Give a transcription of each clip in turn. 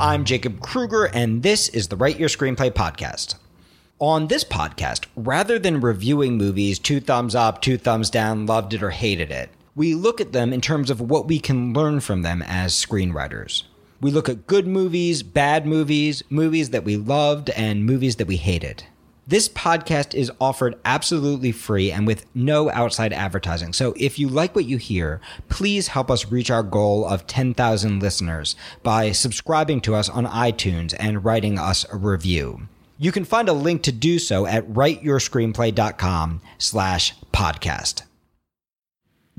I'm Jacob Krueger, and this is the Write Your Screenplay podcast. On this podcast, rather than reviewing movies two thumbs up, two thumbs down, loved it or hated it, we look at them in terms of what we can learn from them as screenwriters. We look at good movies, bad movies, movies that we loved, and movies that we hated. This podcast is offered absolutely free and with no outside advertising. So if you like what you hear, please help us reach our goal of 10,000 listeners by subscribing to us on iTunes and writing us a review. You can find a link to do so at writeyourscreenplay.com slash podcast.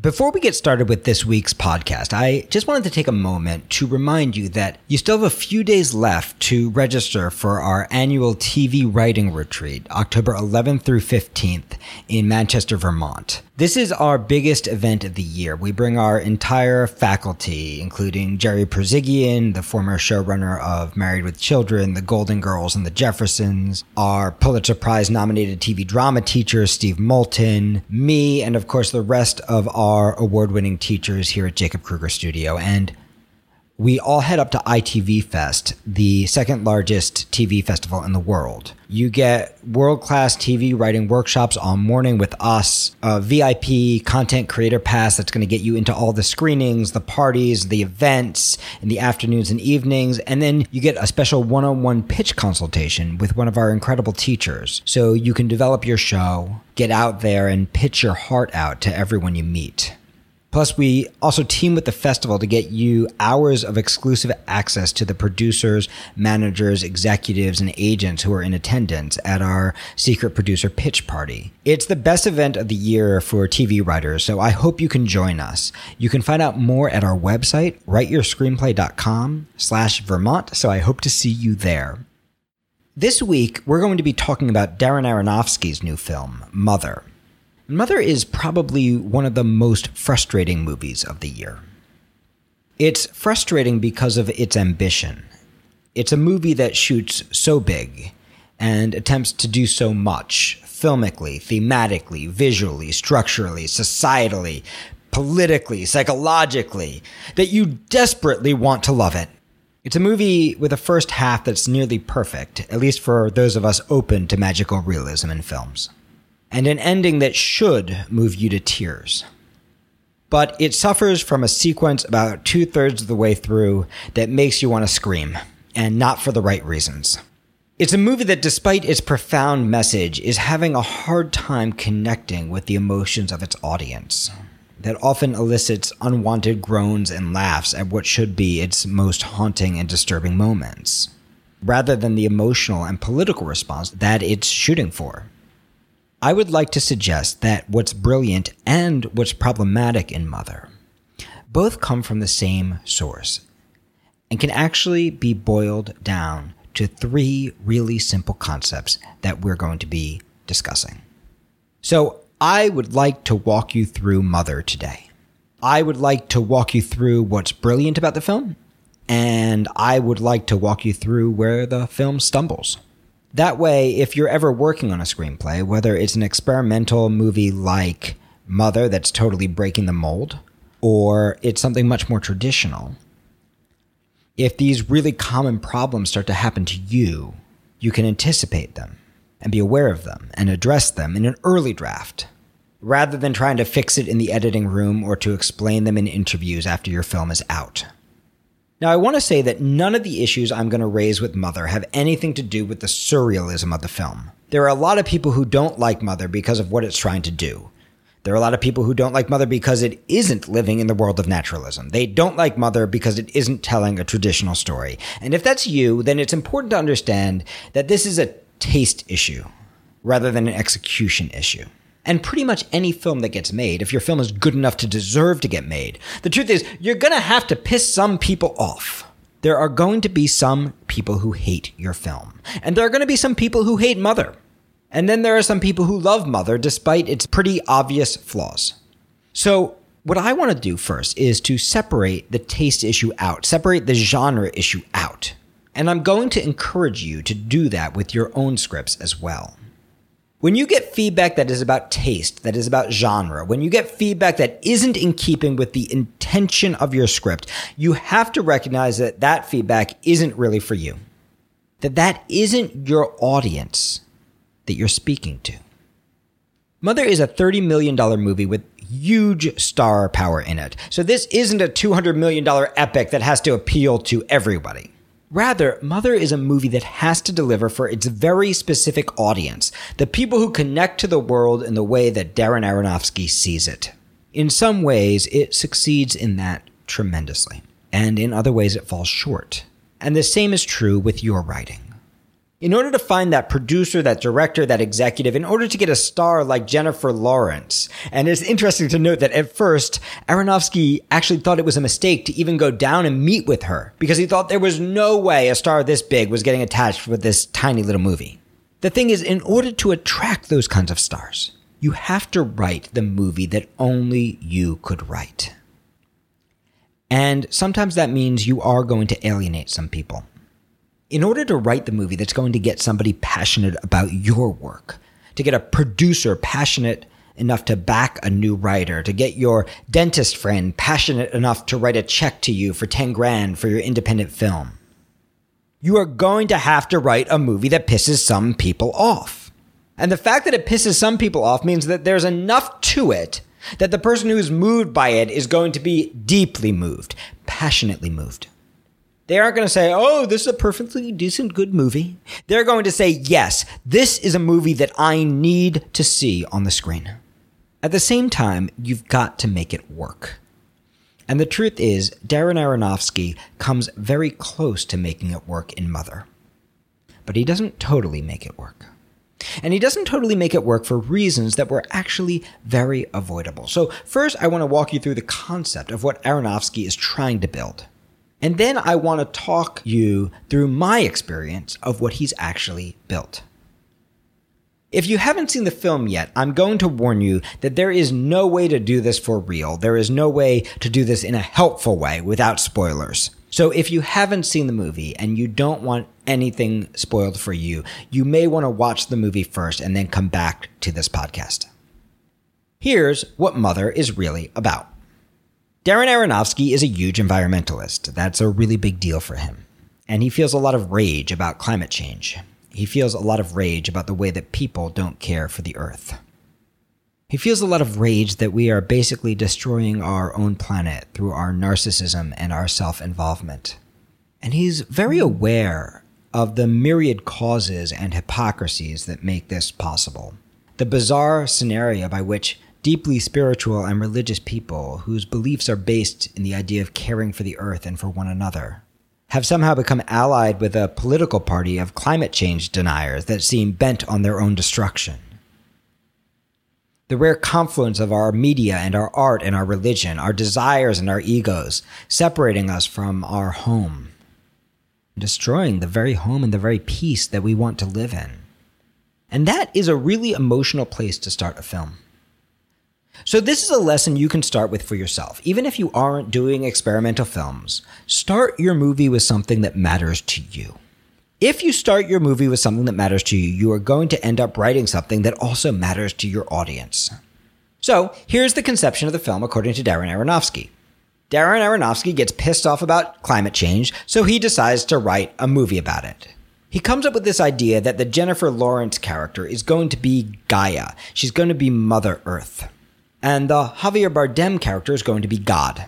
Before we get started with this week's podcast, I just wanted to take a moment to remind you that you still have a few days left to register for our annual TV writing retreat, October 11th through 15th in Manchester, Vermont. This is our biggest event of the year. We bring our entire faculty, including Jerry Perzigian, the former showrunner of Married with Children, The Golden Girls, and The Jeffersons, our Pulitzer Prize nominated TV drama teacher, Steve Moulton, me, and of course the rest of our award winning teachers here at Jacob Krueger Studio. And we all head up to ITV Fest, the second largest TV festival in the world. You get world class TV writing workshops all morning with us, a VIP content creator pass that's going to get you into all the screenings, the parties, the events in the afternoons and evenings. And then you get a special one on one pitch consultation with one of our incredible teachers. So you can develop your show, get out there, and pitch your heart out to everyone you meet. Plus, we also team with the festival to get you hours of exclusive access to the producers, managers, executives, and agents who are in attendance at our secret producer pitch party. It's the best event of the year for TV writers, so I hope you can join us. You can find out more at our website, writeyourscreenplay.com slash Vermont, so I hope to see you there. This week, we're going to be talking about Darren Aronofsky's new film, Mother. Mother is probably one of the most frustrating movies of the year. It's frustrating because of its ambition. It's a movie that shoots so big and attempts to do so much filmically, thematically, visually, structurally, societally, politically, psychologically, that you desperately want to love it. It's a movie with a first half that's nearly perfect, at least for those of us open to magical realism in films and an ending that should move you to tears. But it suffers from a sequence about two thirds of the way through that makes you want to scream, and not for the right reasons. It's a movie that, despite its profound message, is having a hard time connecting with the emotions of its audience. That often elicits unwanted groans and laughs at what should be its most haunting and disturbing moments, rather than the emotional and political response that it's shooting for. I would like to suggest that what's brilliant and what's problematic in Mother both come from the same source and can actually be boiled down to three really simple concepts that we're going to be discussing. So, I would like to walk you through Mother today. I would like to walk you through what's brilliant about the film, and I would like to walk you through where the film stumbles. That way, if you're ever working on a screenplay, whether it's an experimental movie like Mother that's totally breaking the mold, or it's something much more traditional, if these really common problems start to happen to you, you can anticipate them and be aware of them and address them in an early draft, rather than trying to fix it in the editing room or to explain them in interviews after your film is out. Now, I want to say that none of the issues I'm going to raise with Mother have anything to do with the surrealism of the film. There are a lot of people who don't like Mother because of what it's trying to do. There are a lot of people who don't like Mother because it isn't living in the world of naturalism. They don't like Mother because it isn't telling a traditional story. And if that's you, then it's important to understand that this is a taste issue rather than an execution issue and pretty much any film that gets made, if your film is good enough to deserve to get made, the truth is you're going to have to piss some people off. There are going to be some people who hate your film, and there are going to be some people who hate Mother. And then there are some people who love Mother despite its pretty obvious flaws. So, what I want to do first is to separate the taste issue out, separate the genre issue out. And I'm going to encourage you to do that with your own scripts as well. When you get feedback that is about taste, that is about genre, when you get feedback that isn't in keeping with the intention of your script, you have to recognize that that feedback isn't really for you. That that isn't your audience that you're speaking to. Mother is a $30 million movie with huge star power in it. So this isn't a $200 million epic that has to appeal to everybody. Rather, Mother is a movie that has to deliver for its very specific audience, the people who connect to the world in the way that Darren Aronofsky sees it. In some ways, it succeeds in that tremendously, and in other ways, it falls short. And the same is true with your writing in order to find that producer, that director, that executive, in order to get a star like Jennifer Lawrence. And it's interesting to note that at first, Aronofsky actually thought it was a mistake to even go down and meet with her because he thought there was no way a star this big was getting attached with this tiny little movie. The thing is, in order to attract those kinds of stars, you have to write the movie that only you could write. And sometimes that means you are going to alienate some people in order to write the movie that's going to get somebody passionate about your work, to get a producer passionate enough to back a new writer, to get your dentist friend passionate enough to write a check to you for 10 grand for your independent film. You are going to have to write a movie that pisses some people off. And the fact that it pisses some people off means that there's enough to it that the person who's moved by it is going to be deeply moved, passionately moved. They aren't going to say, oh, this is a perfectly decent, good movie. They're going to say, yes, this is a movie that I need to see on the screen. At the same time, you've got to make it work. And the truth is, Darren Aronofsky comes very close to making it work in Mother. But he doesn't totally make it work. And he doesn't totally make it work for reasons that were actually very avoidable. So, first, I want to walk you through the concept of what Aronofsky is trying to build. And then I want to talk you through my experience of what he's actually built. If you haven't seen the film yet, I'm going to warn you that there is no way to do this for real. There is no way to do this in a helpful way without spoilers. So if you haven't seen the movie and you don't want anything spoiled for you, you may want to watch the movie first and then come back to this podcast. Here's what Mother is really about. Darren Aronofsky is a huge environmentalist. That's a really big deal for him. And he feels a lot of rage about climate change. He feels a lot of rage about the way that people don't care for the earth. He feels a lot of rage that we are basically destroying our own planet through our narcissism and our self involvement. And he's very aware of the myriad causes and hypocrisies that make this possible. The bizarre scenario by which deeply spiritual and religious people whose beliefs are based in the idea of caring for the earth and for one another have somehow become allied with a political party of climate change deniers that seem bent on their own destruction. The rare confluence of our media and our art and our religion, our desires and our egos, separating us from our home, destroying the very home and the very peace that we want to live in. And that is a really emotional place to start a film. So, this is a lesson you can start with for yourself. Even if you aren't doing experimental films, start your movie with something that matters to you. If you start your movie with something that matters to you, you are going to end up writing something that also matters to your audience. So, here's the conception of the film according to Darren Aronofsky. Darren Aronofsky gets pissed off about climate change, so he decides to write a movie about it. He comes up with this idea that the Jennifer Lawrence character is going to be Gaia. She's going to be Mother Earth. And the Javier Bardem character is going to be God.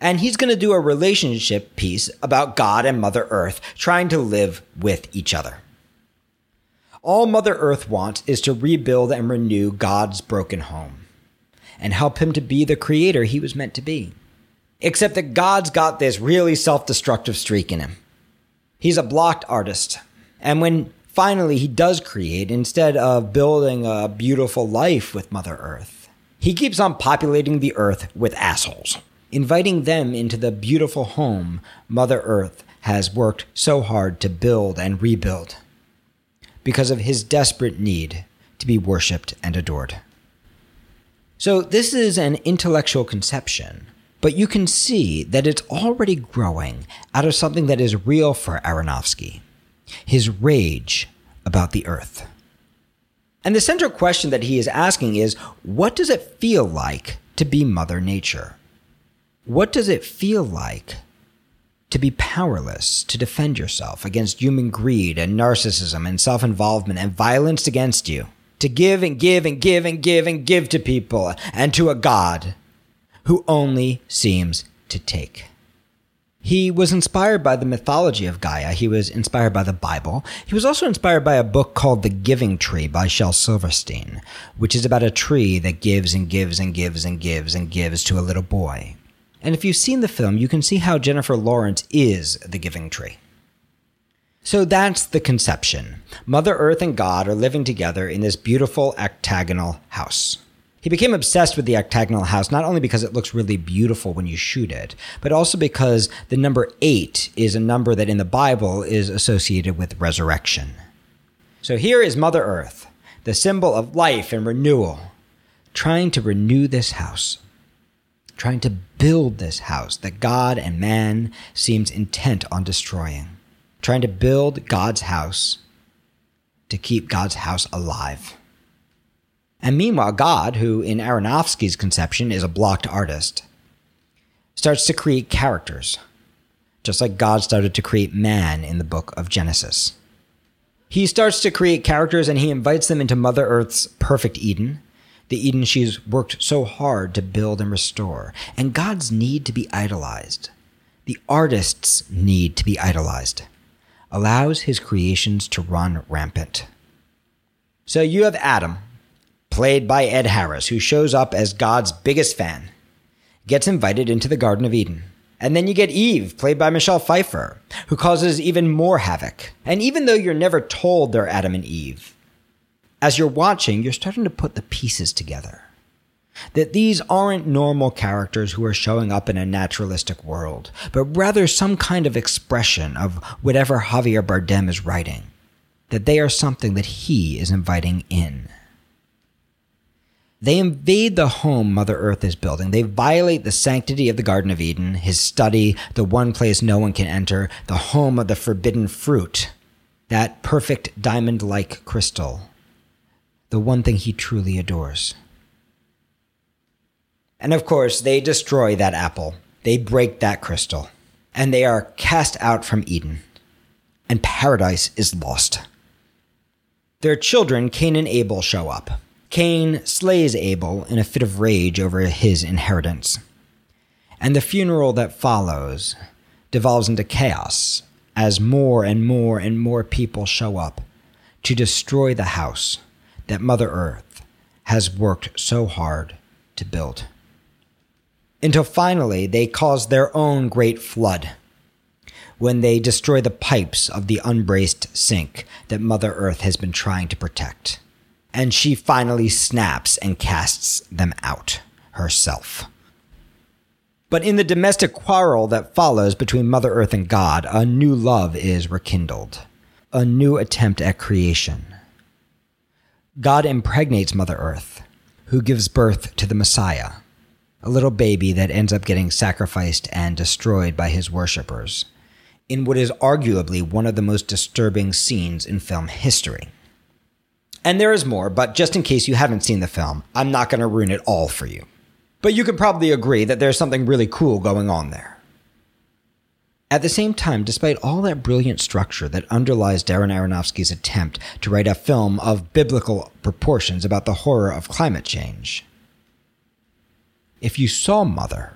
And he's going to do a relationship piece about God and Mother Earth trying to live with each other. All Mother Earth wants is to rebuild and renew God's broken home and help him to be the creator he was meant to be. Except that God's got this really self destructive streak in him. He's a blocked artist. And when finally he does create, instead of building a beautiful life with Mother Earth, he keeps on populating the earth with assholes, inviting them into the beautiful home Mother Earth has worked so hard to build and rebuild because of his desperate need to be worshiped and adored. So, this is an intellectual conception, but you can see that it's already growing out of something that is real for Aronofsky his rage about the earth. And the central question that he is asking is what does it feel like to be Mother Nature? What does it feel like to be powerless to defend yourself against human greed and narcissism and self involvement and violence against you? To give and give and give and give and give to people and to a God who only seems to take. He was inspired by the mythology of Gaia. He was inspired by the Bible. He was also inspired by a book called The Giving Tree by Shel Silverstein, which is about a tree that gives and gives and gives and gives and gives to a little boy. And if you've seen the film, you can see how Jennifer Lawrence is the Giving Tree. So that's the conception. Mother Earth and God are living together in this beautiful octagonal house. He became obsessed with the octagonal house not only because it looks really beautiful when you shoot it, but also because the number eight is a number that in the Bible is associated with resurrection. So here is Mother Earth, the symbol of life and renewal, trying to renew this house, trying to build this house that God and man seems intent on destroying, trying to build God's house to keep God's house alive. And meanwhile, God, who in Aronofsky's conception is a blocked artist, starts to create characters, just like God started to create man in the book of Genesis. He starts to create characters and he invites them into Mother Earth's perfect Eden, the Eden she's worked so hard to build and restore, and God's need to be idolized, the artist's need to be idolized, allows his creations to run rampant. So you have Adam, played by Ed Harris, who shows up as God's biggest fan, gets invited into the Garden of Eden. And then you get Eve, played by Michelle Pfeiffer, who causes even more havoc. And even though you're never told they're Adam and Eve, as you're watching, you're starting to put the pieces together. That these aren't normal characters who are showing up in a naturalistic world, but rather some kind of expression of whatever Javier Bardem is writing. That they are something that he is inviting in. They invade the home Mother Earth is building. They violate the sanctity of the Garden of Eden, his study, the one place no one can enter, the home of the forbidden fruit, that perfect diamond like crystal, the one thing he truly adores. And of course, they destroy that apple. They break that crystal. And they are cast out from Eden. And paradise is lost. Their children, Cain and Abel, show up. Cain slays Abel in a fit of rage over his inheritance. And the funeral that follows devolves into chaos as more and more and more people show up to destroy the house that Mother Earth has worked so hard to build. Until finally they cause their own great flood when they destroy the pipes of the unbraced sink that Mother Earth has been trying to protect and she finally snaps and casts them out herself. But in the domestic quarrel that follows between Mother Earth and God, a new love is rekindled, a new attempt at creation. God impregnates Mother Earth, who gives birth to the Messiah, a little baby that ends up getting sacrificed and destroyed by his worshippers, in what is arguably one of the most disturbing scenes in film history. And there is more, but just in case you haven't seen the film, I'm not going to ruin it all for you. But you can probably agree that there's something really cool going on there. At the same time, despite all that brilliant structure that underlies Darren Aronofsky's attempt to write a film of biblical proportions about the horror of climate change, if you saw Mother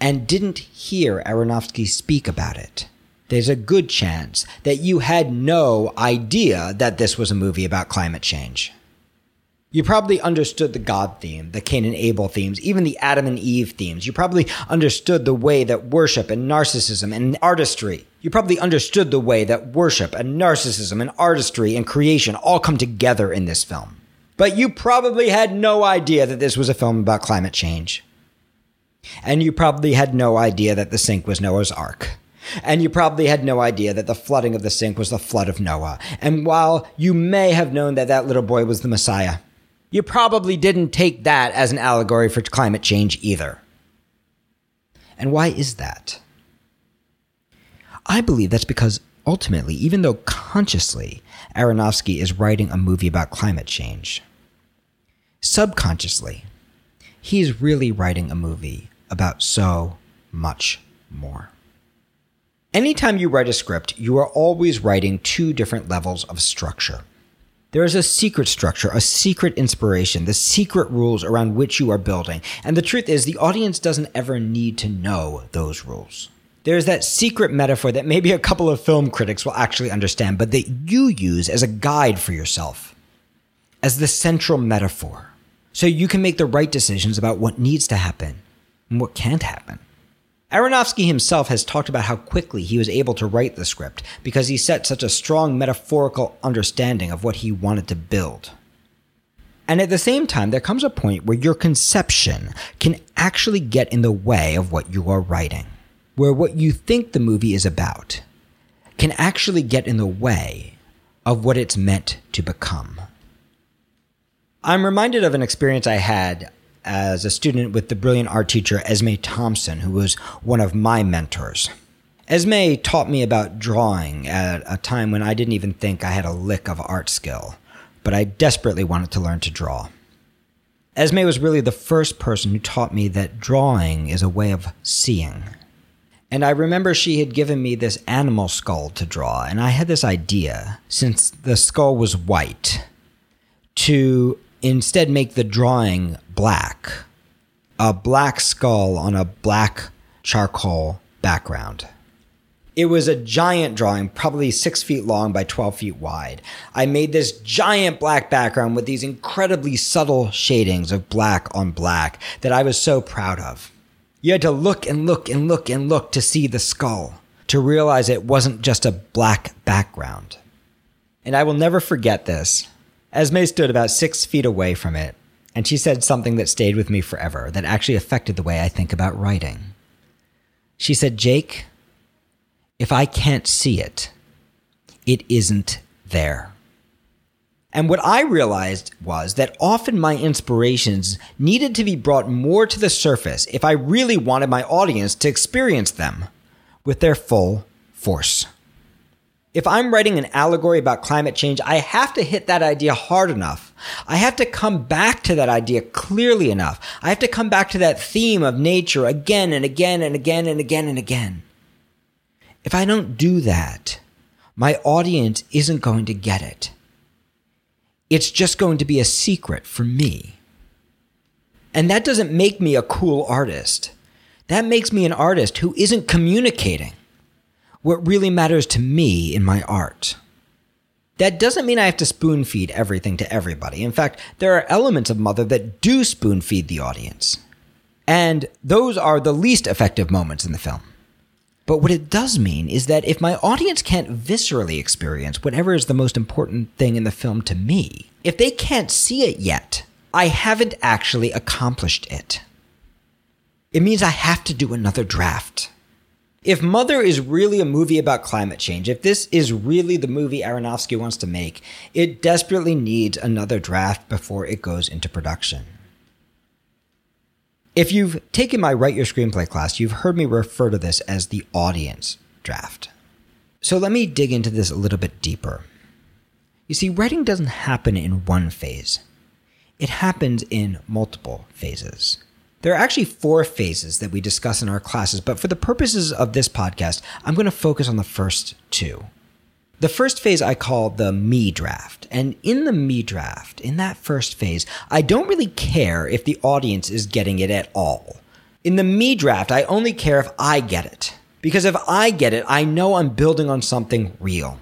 and didn't hear Aronofsky speak about it, there's a good chance that you had no idea that this was a movie about climate change. You probably understood the God theme, the Cain and Abel themes, even the Adam and Eve themes. You probably understood the way that worship and narcissism and artistry. You probably understood the way that worship and narcissism and artistry and creation all come together in this film. But you probably had no idea that this was a film about climate change. And you probably had no idea that the sink was Noah's Ark. And you probably had no idea that the flooding of the sink was the flood of Noah. And while you may have known that that little boy was the Messiah, you probably didn't take that as an allegory for climate change either. And why is that? I believe that's because ultimately, even though consciously, Aronofsky is writing a movie about climate change. Subconsciously, he's really writing a movie about so much more. Anytime you write a script, you are always writing two different levels of structure. There is a secret structure, a secret inspiration, the secret rules around which you are building. And the truth is, the audience doesn't ever need to know those rules. There's that secret metaphor that maybe a couple of film critics will actually understand, but that you use as a guide for yourself, as the central metaphor. So you can make the right decisions about what needs to happen and what can't happen. Aronofsky himself has talked about how quickly he was able to write the script because he set such a strong metaphorical understanding of what he wanted to build. And at the same time, there comes a point where your conception can actually get in the way of what you are writing, where what you think the movie is about can actually get in the way of what it's meant to become. I'm reminded of an experience I had as a student with the brilliant art teacher Esme Thompson, who was one of my mentors. Esme taught me about drawing at a time when I didn't even think I had a lick of art skill, but I desperately wanted to learn to draw. Esme was really the first person who taught me that drawing is a way of seeing. And I remember she had given me this animal skull to draw, and I had this idea, since the skull was white, to instead make the drawing black. A black skull on a black charcoal background. It was a giant drawing, probably six feet long by 12 feet wide. I made this giant black background with these incredibly subtle shadings of black on black that I was so proud of. You had to look and look and look and look to see the skull, to realize it wasn't just a black background. And I will never forget this. Esme stood about six feet away from it, and she said something that stayed with me forever, that actually affected the way I think about writing. She said, Jake, if I can't see it, it isn't there. And what I realized was that often my inspirations needed to be brought more to the surface if I really wanted my audience to experience them with their full force. If I'm writing an allegory about climate change, I have to hit that idea hard enough. I have to come back to that idea clearly enough. I have to come back to that theme of nature again and again and again and again and again. If I don't do that, my audience isn't going to get it. It's just going to be a secret for me. And that doesn't make me a cool artist. That makes me an artist who isn't communicating what really matters to me in my art. That doesn't mean I have to spoon feed everything to everybody. In fact, there are elements of Mother that do spoon feed the audience. And those are the least effective moments in the film. But what it does mean is that if my audience can't viscerally experience whatever is the most important thing in the film to me, if they can't see it yet, I haven't actually accomplished it. It means I have to do another draft. If Mother is really a movie about climate change, if this is really the movie Aronofsky wants to make, it desperately needs another draft before it goes into production. If you've taken my Write Your Screenplay class, you've heard me refer to this as the audience draft. So let me dig into this a little bit deeper. You see, writing doesn't happen in one phase, it happens in multiple phases. There are actually four phases that we discuss in our classes, but for the purposes of this podcast, I'm going to focus on the first two. The first phase I call the me draft. And in the me draft, in that first phase, I don't really care if the audience is getting it at all. In the me draft, I only care if I get it. Because if I get it, I know I'm building on something real.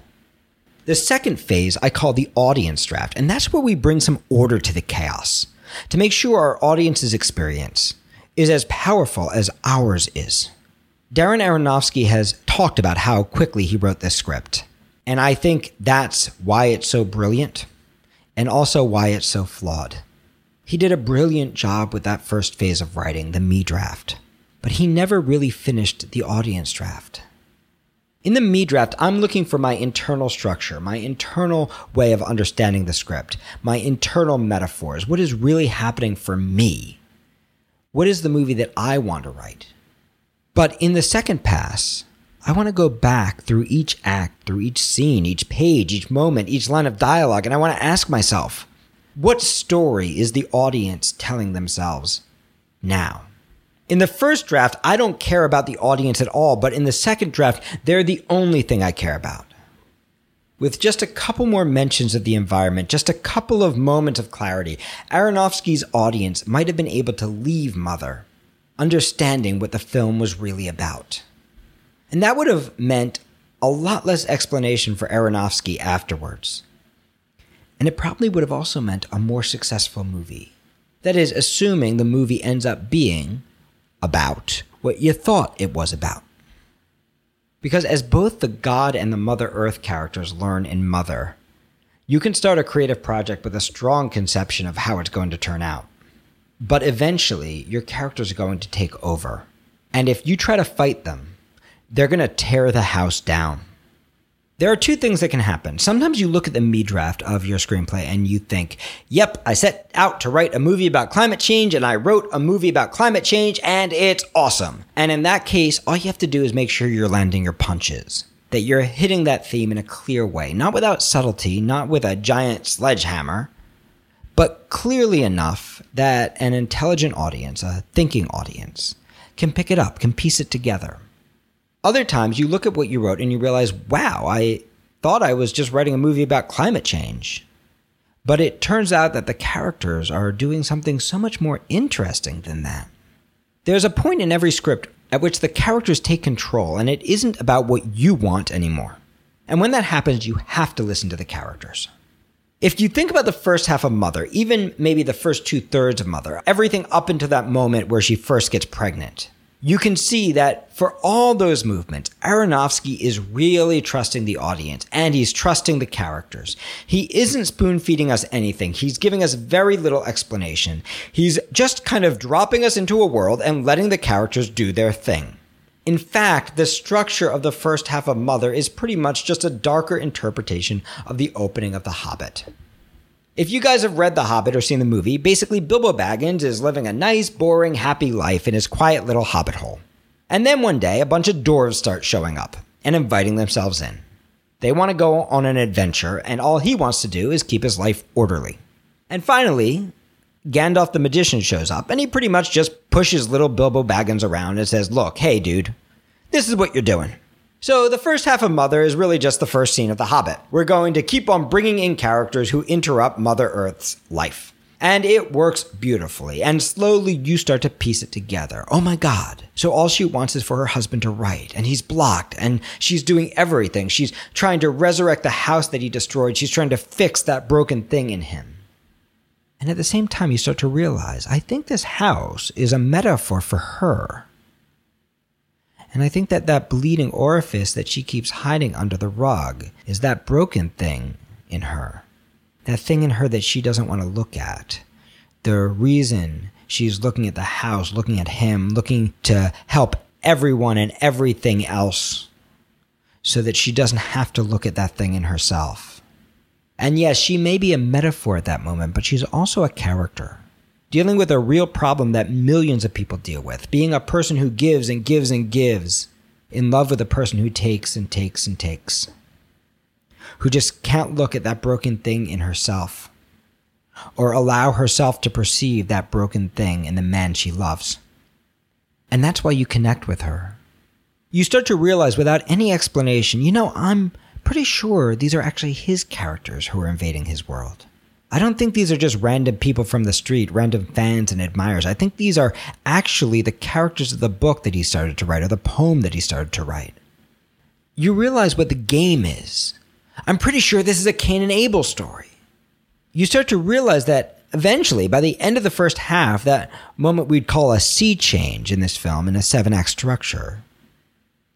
The second phase I call the audience draft, and that's where we bring some order to the chaos to make sure our audience's experience is as powerful as ours is. Darren Aronofsky has talked about how quickly he wrote this script. And I think that's why it's so brilliant and also why it's so flawed. He did a brilliant job with that first phase of writing, the me draft, but he never really finished the audience draft. In the me draft, I'm looking for my internal structure, my internal way of understanding the script, my internal metaphors, what is really happening for me. What is the movie that I want to write? But in the second pass, I want to go back through each act, through each scene, each page, each moment, each line of dialogue, and I want to ask myself, what story is the audience telling themselves now? In the first draft, I don't care about the audience at all, but in the second draft, they're the only thing I care about. With just a couple more mentions of the environment, just a couple of moments of clarity, Aronofsky's audience might have been able to leave Mother, understanding what the film was really about. And that would have meant a lot less explanation for Aronofsky afterwards. And it probably would have also meant a more successful movie. That is, assuming the movie ends up being about what you thought it was about. Because as both the God and the Mother Earth characters learn in Mother, you can start a creative project with a strong conception of how it's going to turn out. But eventually, your characters are going to take over. And if you try to fight them, they're going to tear the house down. There are two things that can happen. Sometimes you look at the me draft of your screenplay and you think, yep, I set out to write a movie about climate change and I wrote a movie about climate change and it's awesome. And in that case, all you have to do is make sure you're landing your punches, that you're hitting that theme in a clear way, not without subtlety, not with a giant sledgehammer, but clearly enough that an intelligent audience, a thinking audience, can pick it up, can piece it together. Other times you look at what you wrote and you realize, wow, I thought I was just writing a movie about climate change. But it turns out that the characters are doing something so much more interesting than that. There's a point in every script at which the characters take control and it isn't about what you want anymore. And when that happens, you have to listen to the characters. If you think about the first half of Mother, even maybe the first two thirds of Mother, everything up until that moment where she first gets pregnant, you can see that for all those movements, Aronofsky is really trusting the audience and he's trusting the characters. He isn't spoon feeding us anything. He's giving us very little explanation. He's just kind of dropping us into a world and letting the characters do their thing. In fact, the structure of the first half of Mother is pretty much just a darker interpretation of the opening of The Hobbit. If you guys have read The Hobbit or seen the movie, basically Bilbo Baggins is living a nice, boring, happy life in his quiet little hobbit hole. And then one day, a bunch of dwarves start showing up and inviting themselves in. They want to go on an adventure, and all he wants to do is keep his life orderly. And finally, Gandalf the magician shows up, and he pretty much just pushes little Bilbo Baggins around and says, Look, hey, dude, this is what you're doing. So the first half of Mother is really just the first scene of The Hobbit. We're going to keep on bringing in characters who interrupt Mother Earth's life. And it works beautifully. And slowly you start to piece it together. Oh my God. So all she wants is for her husband to write. And he's blocked. And she's doing everything. She's trying to resurrect the house that he destroyed. She's trying to fix that broken thing in him. And at the same time, you start to realize I think this house is a metaphor for her. And I think that that bleeding orifice that she keeps hiding under the rug is that broken thing in her. That thing in her that she doesn't want to look at. The reason she's looking at the house, looking at him, looking to help everyone and everything else so that she doesn't have to look at that thing in herself. And yes, she may be a metaphor at that moment, but she's also a character dealing with a real problem that millions of people deal with, being a person who gives and gives and gives, in love with a person who takes and takes and takes, who just can't look at that broken thing in herself or allow herself to perceive that broken thing in the man she loves. And that's why you connect with her. You start to realize without any explanation, you know, I'm pretty sure these are actually his characters who are invading his world. I don't think these are just random people from the street, random fans and admirers. I think these are actually the characters of the book that he started to write or the poem that he started to write. You realize what the game is. I'm pretty sure this is a Cain and Abel story. You start to realize that eventually, by the end of the first half, that moment we'd call a sea change in this film in a seven act structure,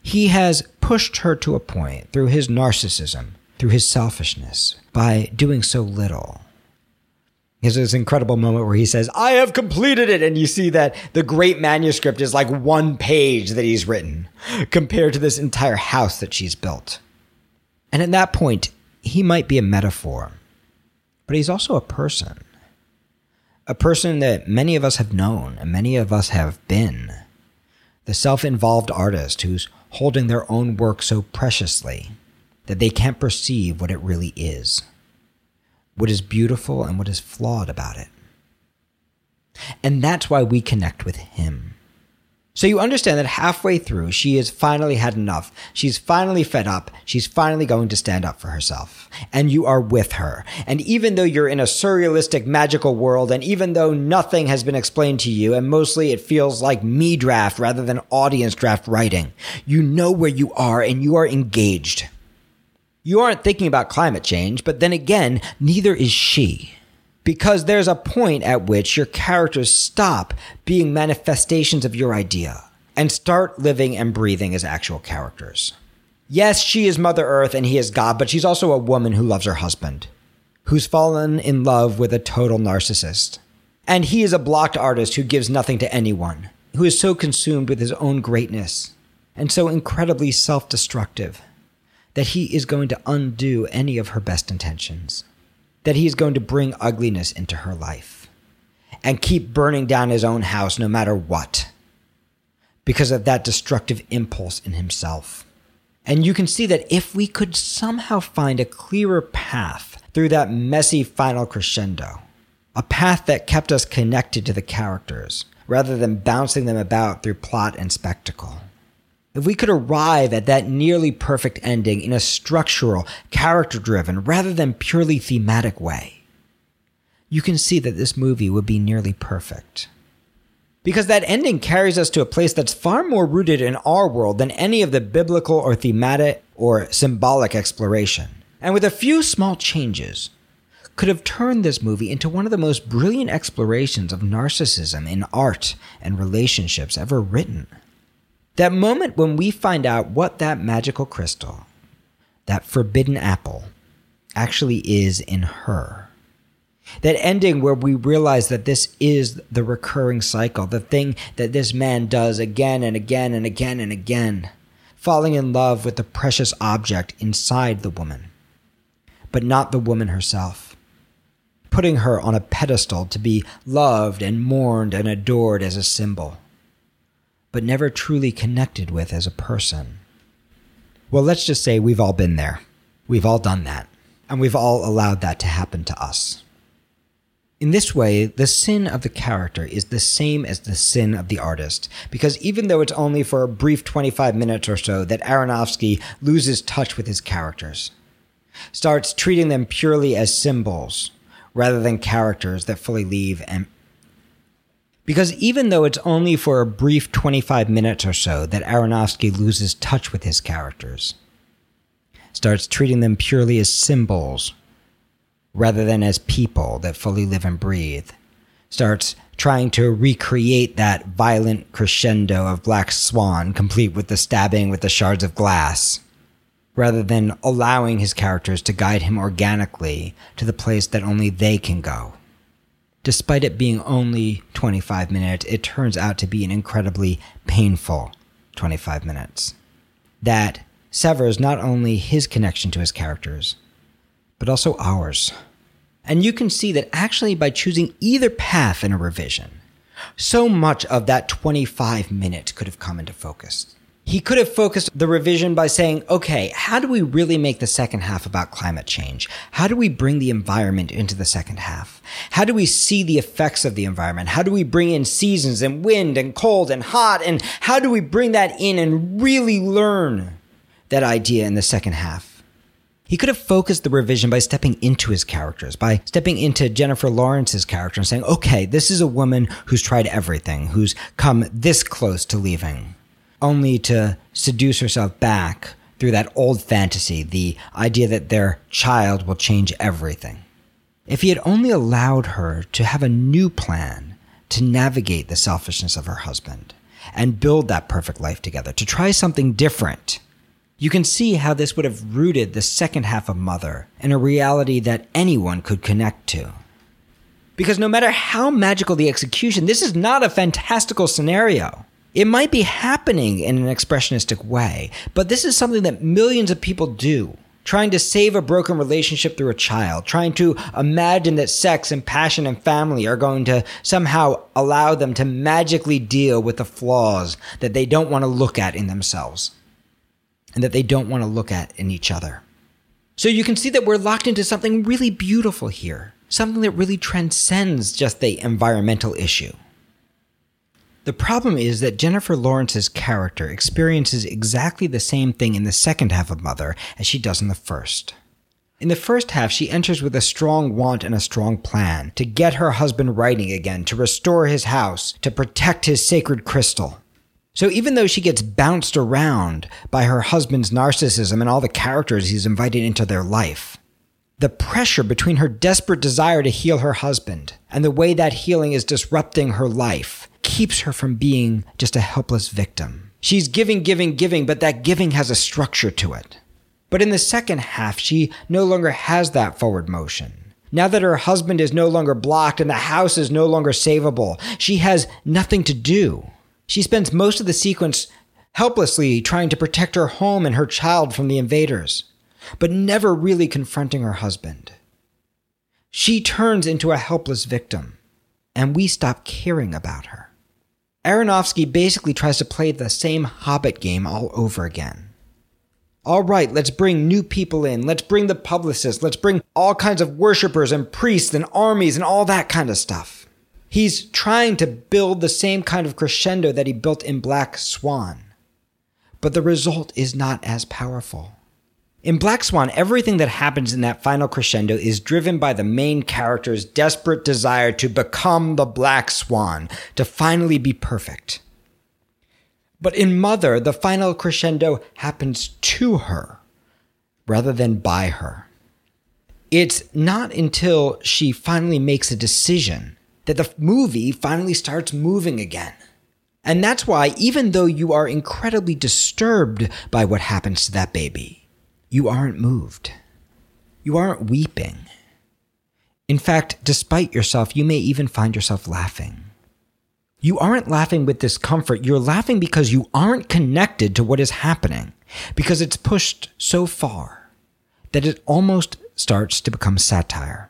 he has pushed her to a point through his narcissism, through his selfishness, by doing so little there's this incredible moment where he says, I have completed it. And you see that the great manuscript is like one page that he's written compared to this entire house that she's built. And at that point, he might be a metaphor, but he's also a person. A person that many of us have known and many of us have been. The self involved artist who's holding their own work so preciously that they can't perceive what it really is, what is beautiful and what is flawed about it. And that's why we connect with him. So you understand that halfway through, she has finally had enough. She's finally fed up. She's finally going to stand up for herself. And you are with her. And even though you're in a surrealistic, magical world, and even though nothing has been explained to you, and mostly it feels like me draft rather than audience draft writing, you know where you are and you are engaged. You aren't thinking about climate change, but then again, neither is she because there's a point at which your characters stop being manifestations of your idea and start living and breathing as actual characters. Yes, she is Mother Earth and he is God, but she's also a woman who loves her husband, who's fallen in love with a total narcissist. And he is a blocked artist who gives nothing to anyone, who is so consumed with his own greatness and so incredibly self destructive that he is going to undo any of her best intentions that he is going to bring ugliness into her life and keep burning down his own house no matter what because of that destructive impulse in himself. And you can see that if we could somehow find a clearer path through that messy final crescendo, a path that kept us connected to the characters rather than bouncing them about through plot and spectacle, if we could arrive at that nearly perfect ending in a structural, character driven, rather than purely thematic way, you can see that this movie would be nearly perfect. Because that ending carries us to a place that's far more rooted in our world than any of the biblical or thematic or symbolic exploration. And with a few small changes, could have turned this movie into one of the most brilliant explorations of narcissism in art and relationships ever written. That moment when we find out what that magical crystal, that forbidden apple, actually is in her. That ending where we realize that this is the recurring cycle, the thing that this man does again and again and again and again, falling in love with the precious object inside the woman, but not the woman herself, putting her on a pedestal to be loved and mourned and adored as a symbol but never truly connected with as a person. Well, let's just say we've all been there. We've all done that. And we've all allowed that to happen to us. In this way, the sin of the character is the same as the sin of the artist, because even though it's only for a brief 25 minutes or so that Aronofsky loses touch with his characters, starts treating them purely as symbols rather than characters that fully leave and because even though it's only for a brief 25 minutes or so that Aronofsky loses touch with his characters, starts treating them purely as symbols rather than as people that fully live and breathe, starts trying to recreate that violent crescendo of Black Swan, complete with the stabbing with the shards of glass, rather than allowing his characters to guide him organically to the place that only they can go despite it being only 25 minutes, it turns out to be an incredibly painful 25 minutes. That severs not only his connection to his characters, but also ours. And you can see that actually by choosing either path in a revision, so much of that 25 minutes could have come into focus. He could have focused the revision by saying, okay, how do we really make the second half about climate change? How do we bring the environment into the second half? How do we see the effects of the environment? How do we bring in seasons and wind and cold and hot? And how do we bring that in and really learn that idea in the second half? He could have focused the revision by stepping into his characters, by stepping into Jennifer Lawrence's character and saying, okay, this is a woman who's tried everything, who's come this close to leaving only to seduce herself back through that old fantasy, the idea that their child will change everything. If he had only allowed her to have a new plan to navigate the selfishness of her husband and build that perfect life together, to try something different, you can see how this would have rooted the second half of Mother in a reality that anyone could connect to. Because no matter how magical the execution, this is not a fantastical scenario. It might be happening in an expressionistic way, but this is something that millions of people do. Trying to save a broken relationship through a child, trying to imagine that sex and passion and family are going to somehow allow them to magically deal with the flaws that they don't want to look at in themselves. and that they don't want to look at in each other. So you can see that we're locked into something really beautiful here, something that really transcends just the environmental issue. The problem is that Jennifer Lawrence's character experiences exactly the same thing in the second half of Mother as she does in the first. In the first half, she enters with a strong want and a strong plan to get her husband writing again, to restore his house, to protect his sacred crystal. So even though she gets bounced around by her husband's narcissism and all the characters he's invited into their life, the pressure between her desperate desire to heal her husband and the way that healing is disrupting her life keeps her from being just a helpless victim. She's giving, giving, giving, but that giving has a structure to it. But in the second half, she no longer has that forward motion. Now that her husband is no longer blocked and the house is no longer savable, she has nothing to do. She spends most of the sequence helplessly trying to protect her home and her child from the invaders, but never really confronting her husband. She turns into a helpless victim, and we stop caring about her. Aronofsky basically tries to play the same Hobbit game all over again. All right, let's bring new people in. Let's bring the publicists. Let's bring all kinds of worshippers and priests and armies and all that kind of stuff. He's trying to build the same kind of crescendo that he built in Black Swan. But the result is not as powerful. In Black Swan, everything that happens in that final crescendo is driven by the main character's desperate desire to become the Black Swan, to finally be perfect. But in Mother, the final crescendo happens to her rather than by her. It's not until she finally makes a decision that the movie finally starts moving again. And that's why, even though you are incredibly disturbed by what happens to that baby, you aren't moved. You aren't weeping. In fact, despite yourself, you may even find yourself laughing. You aren't laughing with discomfort. You're laughing because you aren't connected to what is happening, because it's pushed so far that it almost starts to become satire.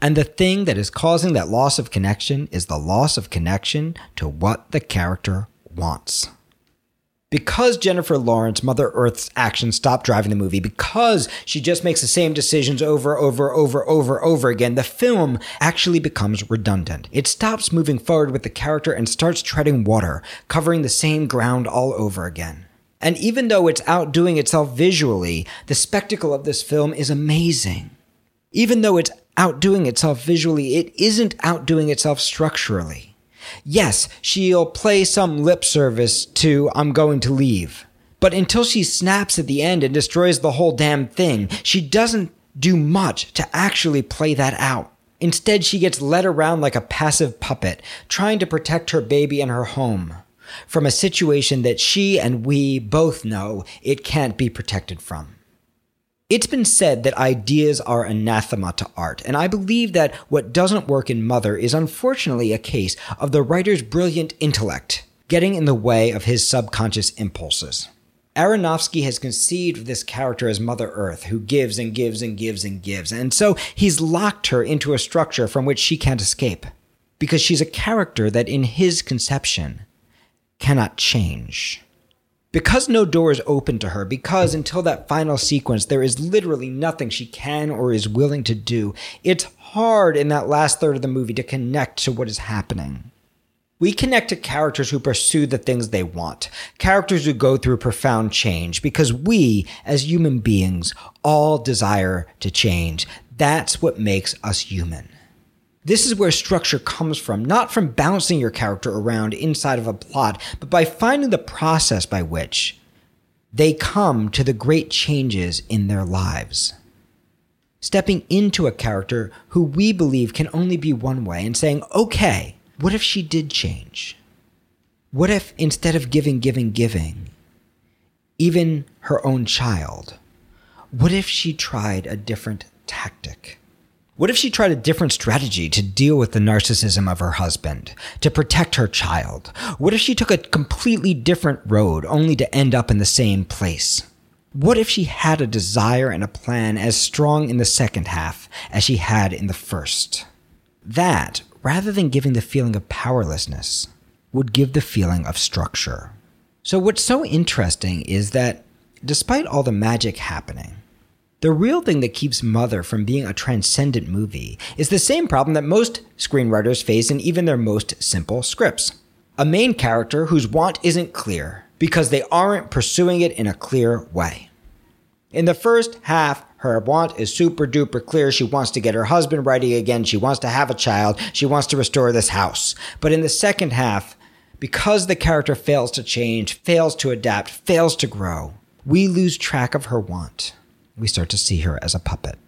And the thing that is causing that loss of connection is the loss of connection to what the character wants because Jennifer Lawrence, Mother Earth's actions stop driving the movie, because she just makes the same decisions over, over, over, over, over again, the film actually becomes redundant. It stops moving forward with the character and starts treading water, covering the same ground all over again. And even though it's outdoing itself visually, the spectacle of this film is amazing. Even though it's outdoing itself visually, it isn't outdoing itself structurally. Yes, she'll play some lip service to I'm going to leave. But until she snaps at the end and destroys the whole damn thing, she doesn't do much to actually play that out. Instead, she gets led around like a passive puppet, trying to protect her baby and her home from a situation that she and we both know it can't be protected from. It's been said that ideas are anathema to art, and I believe that what doesn't work in Mother is unfortunately a case of the writer's brilliant intellect getting in the way of his subconscious impulses. Aronofsky has conceived this character as Mother Earth, who gives and gives and gives and gives, and so he's locked her into a structure from which she can't escape, because she's a character that in his conception cannot change. Because no door is open to her, because until that final sequence, there is literally nothing she can or is willing to do, it's hard in that last third of the movie to connect to what is happening. We connect to characters who pursue the things they want, characters who go through profound change, because we, as human beings, all desire to change. That's what makes us human. This is where structure comes from, not from bouncing your character around inside of a plot, but by finding the process by which they come to the great changes in their lives. Stepping into a character who we believe can only be one way and saying, okay, what if she did change? What if instead of giving, giving, giving, even her own child, what if she tried a different tactic? What if she tried a different strategy to deal with the narcissism of her husband, to protect her child? What if she took a completely different road only to end up in the same place? What if she had a desire and a plan as strong in the second half as she had in the first? That, rather than giving the feeling of powerlessness, would give the feeling of structure. So, what's so interesting is that despite all the magic happening, the real thing that keeps Mother from being a transcendent movie is the same problem that most screenwriters face in even their most simple scripts. A main character whose want isn't clear because they aren't pursuing it in a clear way. In the first half, her want is super duper clear. She wants to get her husband writing again. She wants to have a child. She wants to restore this house. But in the second half, because the character fails to change, fails to adapt, fails to grow, we lose track of her want. We start to see her as a puppet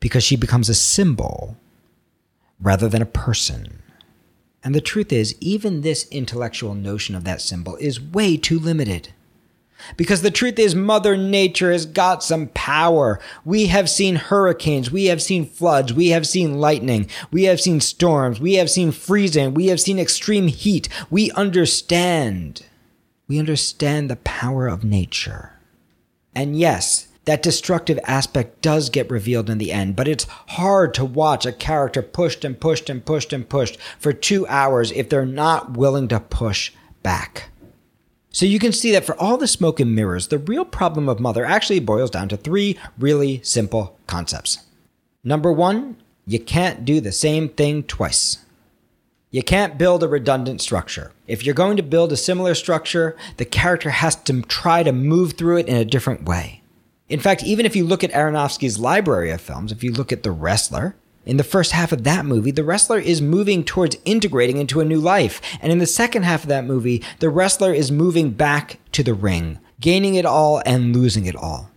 because she becomes a symbol rather than a person. And the truth is, even this intellectual notion of that symbol is way too limited. Because the truth is, Mother Nature has got some power. We have seen hurricanes. We have seen floods. We have seen lightning. We have seen storms. We have seen freezing. We have seen extreme heat. We understand. We understand the power of nature. And yes, that destructive aspect does get revealed in the end, but it's hard to watch a character pushed and pushed and pushed and pushed for two hours if they're not willing to push back. So you can see that for all the smoke and mirrors, the real problem of Mother actually boils down to three really simple concepts. Number one, you can't do the same thing twice. You can't build a redundant structure. If you're going to build a similar structure, the character has to try to move through it in a different way. In fact, even if you look at Aronofsky's library of films, if you look at The Wrestler, in the first half of that movie, the wrestler is moving towards integrating into a new life. And in the second half of that movie, the wrestler is moving back to the ring, gaining it all and losing it all.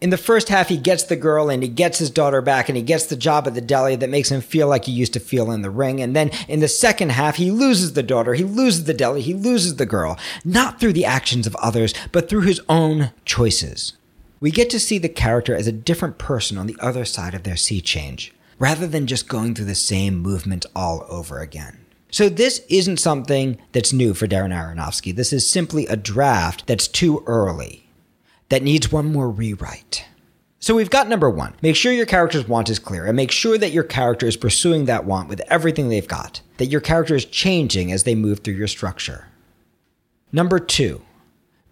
In the first half, he gets the girl and he gets his daughter back and he gets the job at the deli that makes him feel like he used to feel in the ring. And then in the second half, he loses the daughter, he loses the deli, he loses the girl, not through the actions of others, but through his own choices. We get to see the character as a different person on the other side of their sea change rather than just going through the same movement all over again. So this isn't something that's new for Darren Aronofsky. This is simply a draft that's too early, that needs one more rewrite. So we've got number one. Make sure your character's want is clear and make sure that your character is pursuing that want with everything they've got, that your character is changing as they move through your structure. Number two,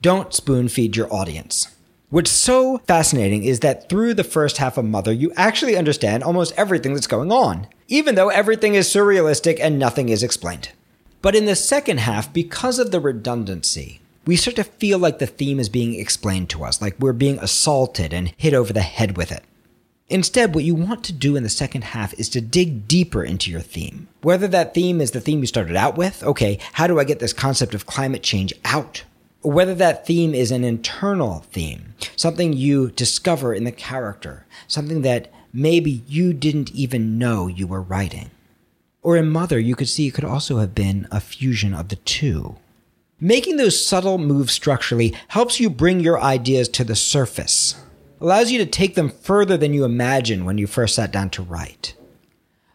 don't spoon feed your audience. What's so fascinating is that through the first half of Mother, you actually understand almost everything that's going on, even though everything is surrealistic and nothing is explained. But in the second half, because of the redundancy, we start to feel like the theme is being explained to us, like we're being assaulted and hit over the head with it. Instead, what you want to do in the second half is to dig deeper into your theme. Whether that theme is the theme you started out with, okay, how do I get this concept of climate change out? Whether that theme is an internal theme, something you discover in the character, something that maybe you didn't even know you were writing. Or in Mother, you could see it could also have been a fusion of the two. Making those subtle moves structurally helps you bring your ideas to the surface, allows you to take them further than you imagined when you first sat down to write,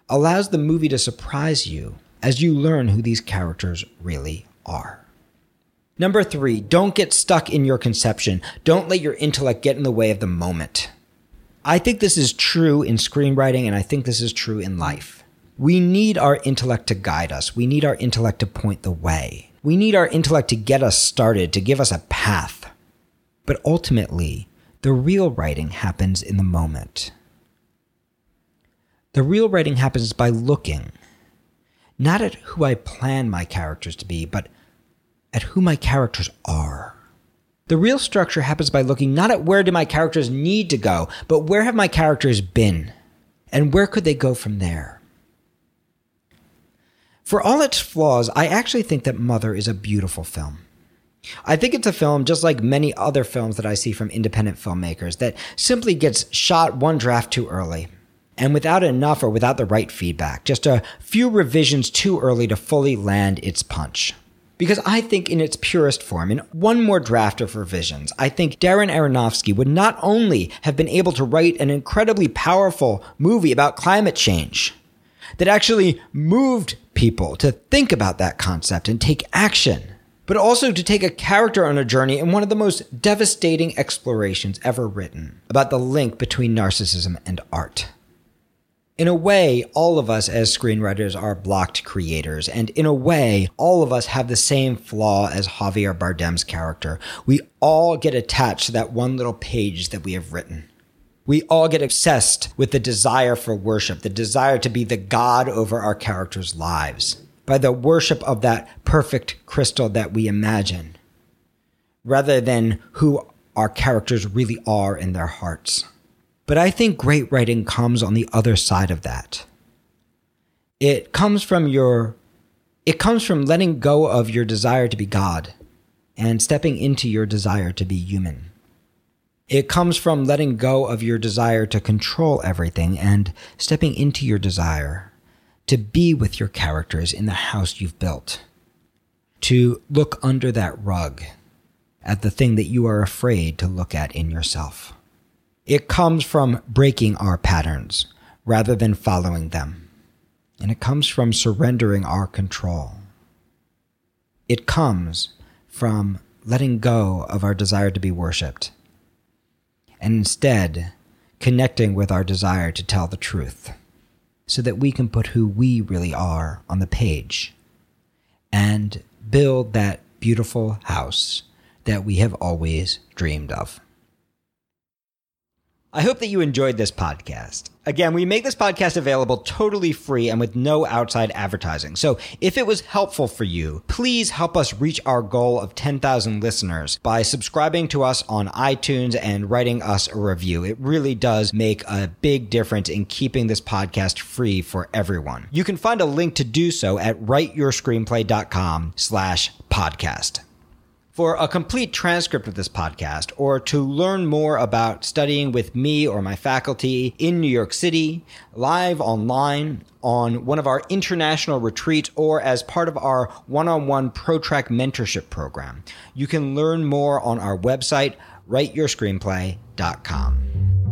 allows the movie to surprise you as you learn who these characters really are. Number three, don't get stuck in your conception. Don't let your intellect get in the way of the moment. I think this is true in screenwriting, and I think this is true in life. We need our intellect to guide us. We need our intellect to point the way. We need our intellect to get us started, to give us a path. But ultimately, the real writing happens in the moment. The real writing happens by looking, not at who I plan my characters to be, but at who my characters are. The real structure happens by looking not at where do my characters need to go, but where have my characters been? And where could they go from there? For all its flaws, I actually think that Mother is a beautiful film. I think it's a film just like many other films that I see from independent filmmakers that simply gets shot one draft too early and without enough or without the right feedback, just a few revisions too early to fully land its punch. Because I think, in its purest form, in one more draft of revisions, I think Darren Aronofsky would not only have been able to write an incredibly powerful movie about climate change that actually moved people to think about that concept and take action, but also to take a character on a journey in one of the most devastating explorations ever written about the link between narcissism and art. In a way, all of us as screenwriters are blocked creators, and in a way, all of us have the same flaw as Javier Bardem's character. We all get attached to that one little page that we have written. We all get obsessed with the desire for worship, the desire to be the God over our characters' lives, by the worship of that perfect crystal that we imagine, rather than who our characters really are in their hearts. But I think great writing comes on the other side of that. It comes from your it comes from letting go of your desire to be God and stepping into your desire to be human. It comes from letting go of your desire to control everything and stepping into your desire to be with your characters in the house you've built. To look under that rug at the thing that you are afraid to look at in yourself. It comes from breaking our patterns rather than following them. And it comes from surrendering our control. It comes from letting go of our desire to be worshiped and instead connecting with our desire to tell the truth so that we can put who we really are on the page and build that beautiful house that we have always dreamed of. I hope that you enjoyed this podcast. Again, we make this podcast available totally free and with no outside advertising. So if it was helpful for you, please help us reach our goal of 10,000 listeners by subscribing to us on iTunes and writing us a review. It really does make a big difference in keeping this podcast free for everyone. You can find a link to do so at writeyourscreenplay.com slash podcast. For a complete transcript of this podcast, or to learn more about studying with me or my faculty in New York City, live online, on one of our international retreats, or as part of our one on one ProTrack mentorship program, you can learn more on our website, writeyourscreenplay.com.